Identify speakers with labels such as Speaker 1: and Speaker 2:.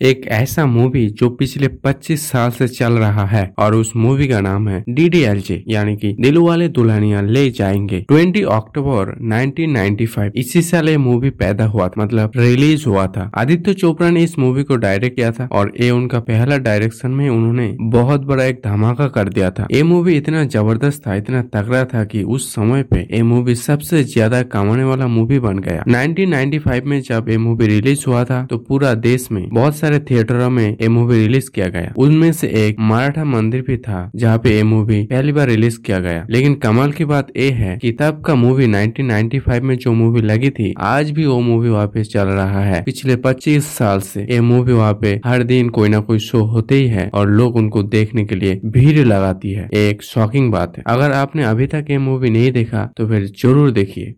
Speaker 1: एक ऐसा मूवी जो पिछले 25 साल से चल रहा है और उस मूवी का नाम है डी डी एल जे यानी कि दिल वाले दुल्हनिया ले जाएँगे। 20 अक्टूबर 1995 इसी साल ये मूवी पैदा हुआ था मतलब रिलीज़ हुआ था। आदित्य चोपड़ा ने इस मूवी को डायरेक्ट किया था और ये उनका पहला डायरेक्शन में उन्होंने बहुत बड़ा एक धमाका कर दिया था। ये मूवी इतना ज़बरदस्त था, इतना तगड़ा था की उस समय पे ये मूवी सबसे ज़्यादा कमाने वाला मूवी बन गया। 1995 में जब ये मूवी रिलीज़ हुआ था तो पूरा देश में बहुत सारे थिएटरों में ये मूवी रिलीज़ किया गया। उनमें से एक मराठा मंदिर भी था, जहाँ पे ये मूवी पहली बार रिलीज़ किया गया। लेकिन कमाल की बात ये है कि तब का मूवी 1995 में जो मूवी लगी थी, आज भी वो मूवी वहाँ पे चल रहा है। पिछले 25 साल से ये मूवी वहाँ पे हर दिन कोई ना कोई शो होते ही है और लोग उनको देखने के लिए भीड़ लगाती है। एक शॉकिंग बात है। अगर आपने अभी तक ये मूवी नहीं देखा तो फिर ज़रूर देखिए।